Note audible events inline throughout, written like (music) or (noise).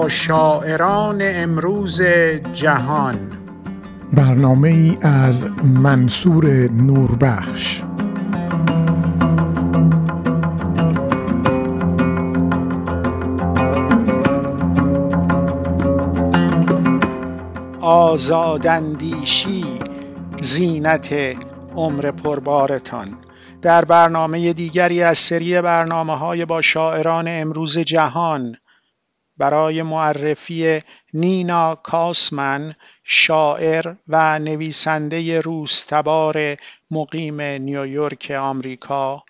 با شاعران امروز جهان. برنامه ای از منصور نوربخش. آزاداندیشی زینت عمر پربارتان. در برنامه دیگری از سری برنامه های با شاعران امروز جهان برای معرفی نینا کاسمن شاعر و نویسنده روستبار مقیم نیویورک آمریکا.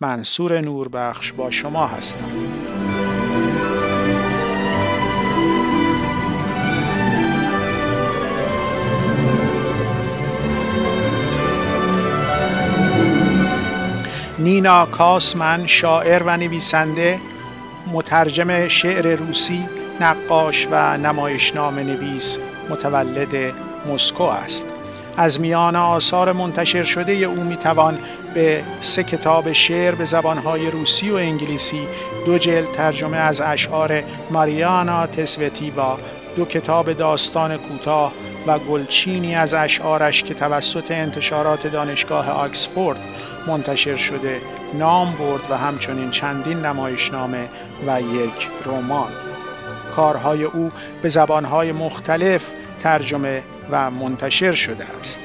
منصور نوربخش با شما هستم. نینا کاسمن شاعر و نویسنده مترجم شعر روسی نقاش و نمایشنامه نویس متولد مسکو است. از میان آثار منتشر شده او می‌توان به سه کتاب شعر به زبانهای روسی و انگلیسی دو جلد ترجمه از اشعار ماریانا تسوتیوا دو کتاب داستان کوتاه و گلچینی از اشعارش که توسط انتشارات دانشگاه آکسفورد منتشر شده نام برد و همچنین چندین نمایشنامه و یک رمان. کارهای او به زبانهای مختلف ترجمه و منتشر شده است.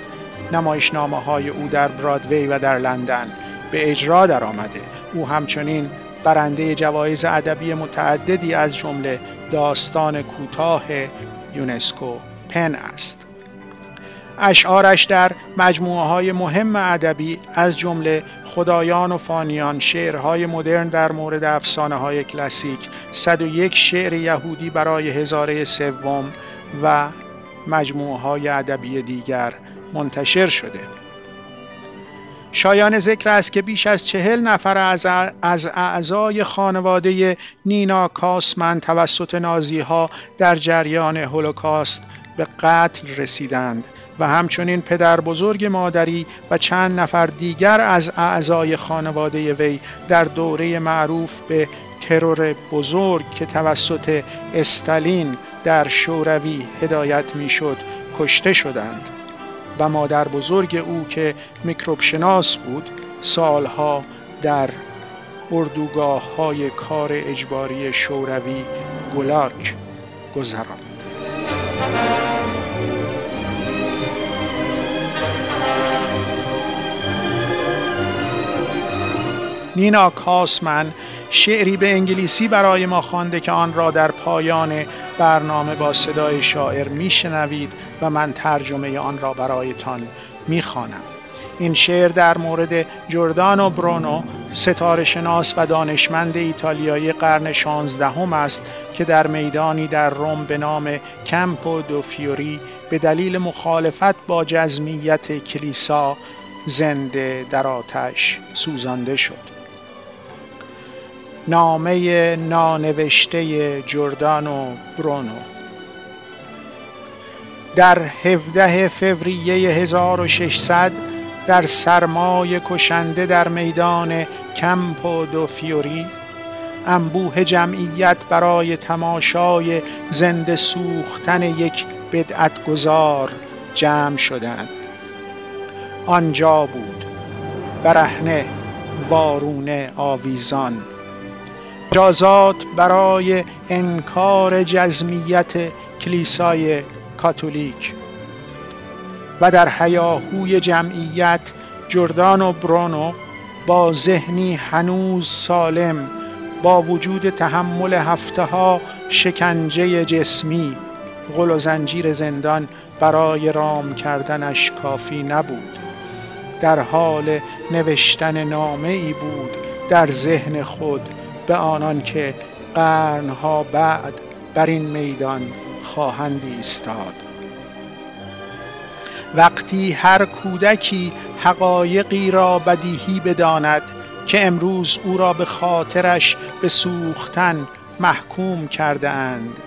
نمایشنامه های او در برادوی و در لندن به اجرا در آمده او همچنین برنده جوایز ادبی متعددی از جمله داستان کوتاه یونسکو پن است. اشعارش در مجموعه های مهم ادبی از جمله خدایان و فانیان شعرهای مدرن در مورد افسانه های کلاسیک 101 شعر یهودی برای هزاره سوم و مجموعه های ادبی دیگر منتشر شده. شایان ذکر است که بیش از چهل نفر از, اعضای خانواده نینا کاسمن توسط نازی ها در جریان هولوکاست به قتل رسیدند و همچنین پدر بزرگ مادری و چند نفر دیگر از اعضای خانواده وی در دوره معروف به ترور بزرگ که توسط استالین در شوروی هدایت می‌شد کشته شدند. و مادر بزرگ او که میکروب شناس بود سالها در اردوگاه های کار اجباری شوروی گلاک گذراند. نینا کاسمن شعری به انگلیسی برای ما خوانده که آن را در پایان برنامه با صدای شاعر میشنوید و من ترجمه آن را برایتان می‌خوانم. این شعر در مورد جوردانو برونو ستاره شناس و دانشمند ایتالیایی قرن شانزدهم است که در میدانی در روم به نام کمپو دو فیوری به دلیل مخالفت با جزمیت کلیسا زنده در آتش سوزانده شد. نامه نانوشته جردانو برونو. در 17 فوریه 1600 در سرمای کشنده در میدان کمپو دو فیوری انبوه جمعیت برای تماشای زنده سوختن یک بدعت گذار جمع شدند. آنجا بود برهنه وارونه آویزان. مجازات برای انکار جزمیت کلیسای کاتولیک و در حیاهوی جمعیت جردان و برونو با ذهنی هنوز سالم با وجود تحمل هفته ها شکنجه جسمی غل و زنجیر زندان برای رام کردنش کافی نبود. در حال نوشتن نامه ای بود در ذهن خود به آنان که قرنها بعد بر این میدان خواهند ایستاد. وقتی هر کودکی حقایقی را بدیهی بداند که امروز او را به خاطرش به سوختن محکوم کرده اند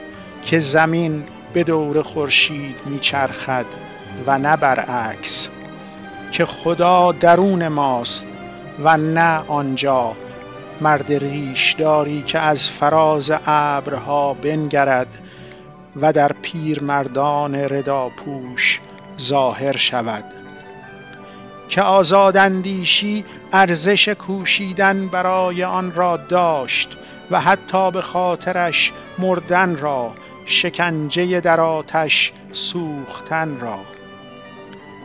که زمین به دور خورشید میچرخد و نه برعکس که خدا درون ماست و نه آنجا مرد ریشداری که از فراز ابرها بنگرد و در پیرمردان رداپوش ظاهر شود. که آزاداندیشی ارزش کوشیدن برای آن را داشت و حتی به خاطرش مردن را شکنجه در آتش سوختن را.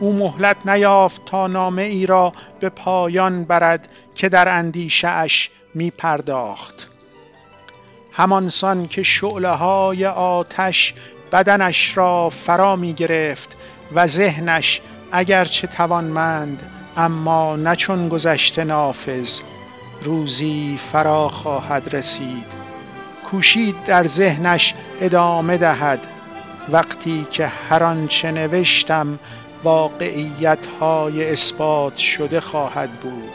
او مهلت نیافت تا نامه ای را به پایان برد که در اندیشه اش می پرداخت همانسان که شعله های آتش بدنش را فرا می گرفت و ذهنش اگرچه توانمند اما نچون گذشته نافذ روزی فرا خواهد رسید. کوشید در ذهنش ادامه دهد. وقتی که هر آنچه نوشتم واقعیت های اثبات شده خواهد بود.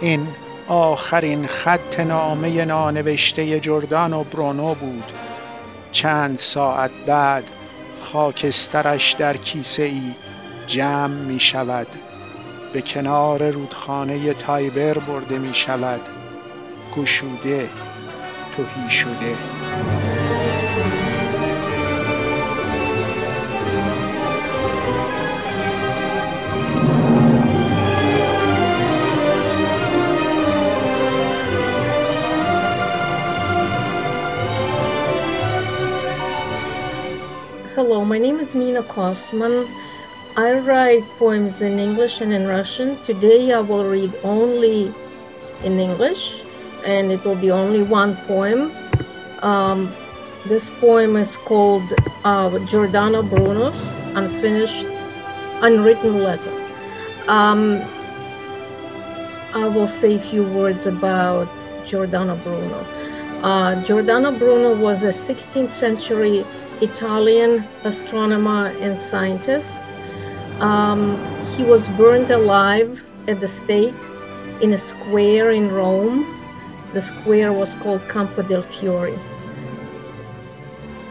این آخرین خط نامه نانوشته جردان و برونو بود. چند ساعت بعد خاکسترش در کیسه ای جمع می شود به کنار رودخانه تایبر برده می شود گشوده توهی شده. Hello, my name is Nina Kosman. I write poems in English and in Russian. Today I will read only in English, and it will be only one poem. Um, this poem is called uh, Giordano Bruno's Unfinished, Unwritten Letter. Um, I will say a few words about Giordano Bruno. Uh, Giordano Bruno was a 16th century Italian astronomer and scientist. Um, he was burned alive at the stake in a square in Rome. The square was called Campo del Fiore.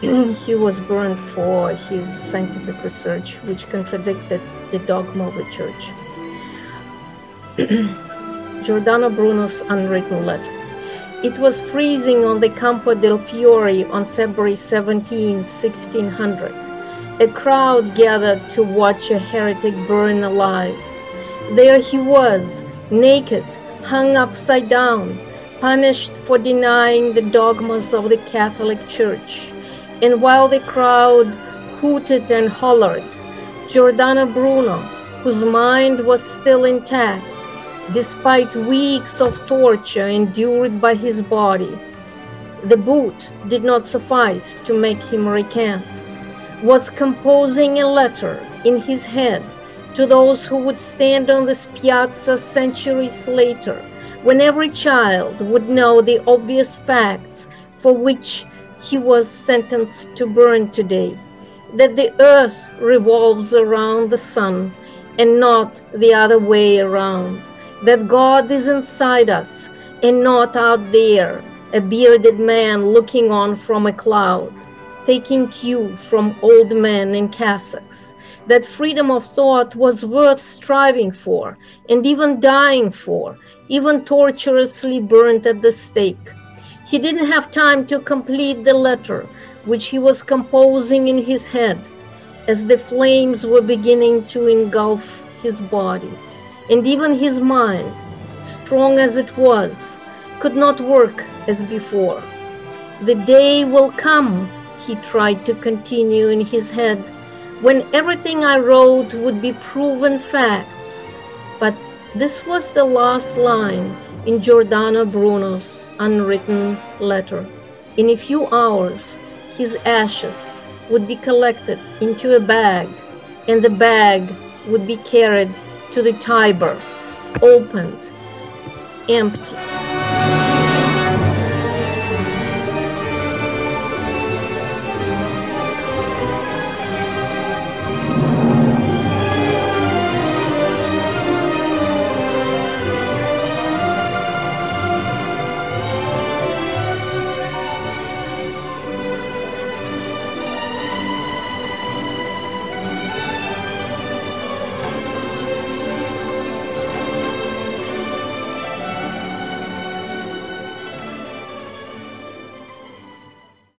(clears throat) he was burned for his scientific research, which contradicted the dogma of the church. (clears throat) Giordano Bruno's unwritten letter. It was freezing on the Campo del Fiore on February 17, 1600 a crowd gathered to watch a heretic burn alive. There he was, naked, hung upside down, punished for denying the dogmas of the Catholic Church. And while the crowd hooted and hollered, Giordano Bruno, whose mind was still intact, despite weeks of torture endured by his body, the boot did not suffice to make him recant was composing a letter in his head to those who would stand on this piazza centuries later, when every child would know the obvious facts for which he was sentenced to burn today that the earth revolves around the sun and not the other way around, that God is inside us and not out there, a bearded man looking on from a cloud taking cue from old men in cassocks, that freedom of thought was worth striving for and even dying for, even torturously burnt at the stake. He didn't have time to complete the letter, which he was composing in his head as the flames were beginning to engulf his body. And even his mind, strong as it was, could not work as before. The day will come he tried to continue in his head, when everything I wrote would be proven facts. But this was the last line in Giordano Bruno's unwritten letter. In a few hours, his ashes would be collected into a bag, and the bag would be carried to the Tiber, opened, empty.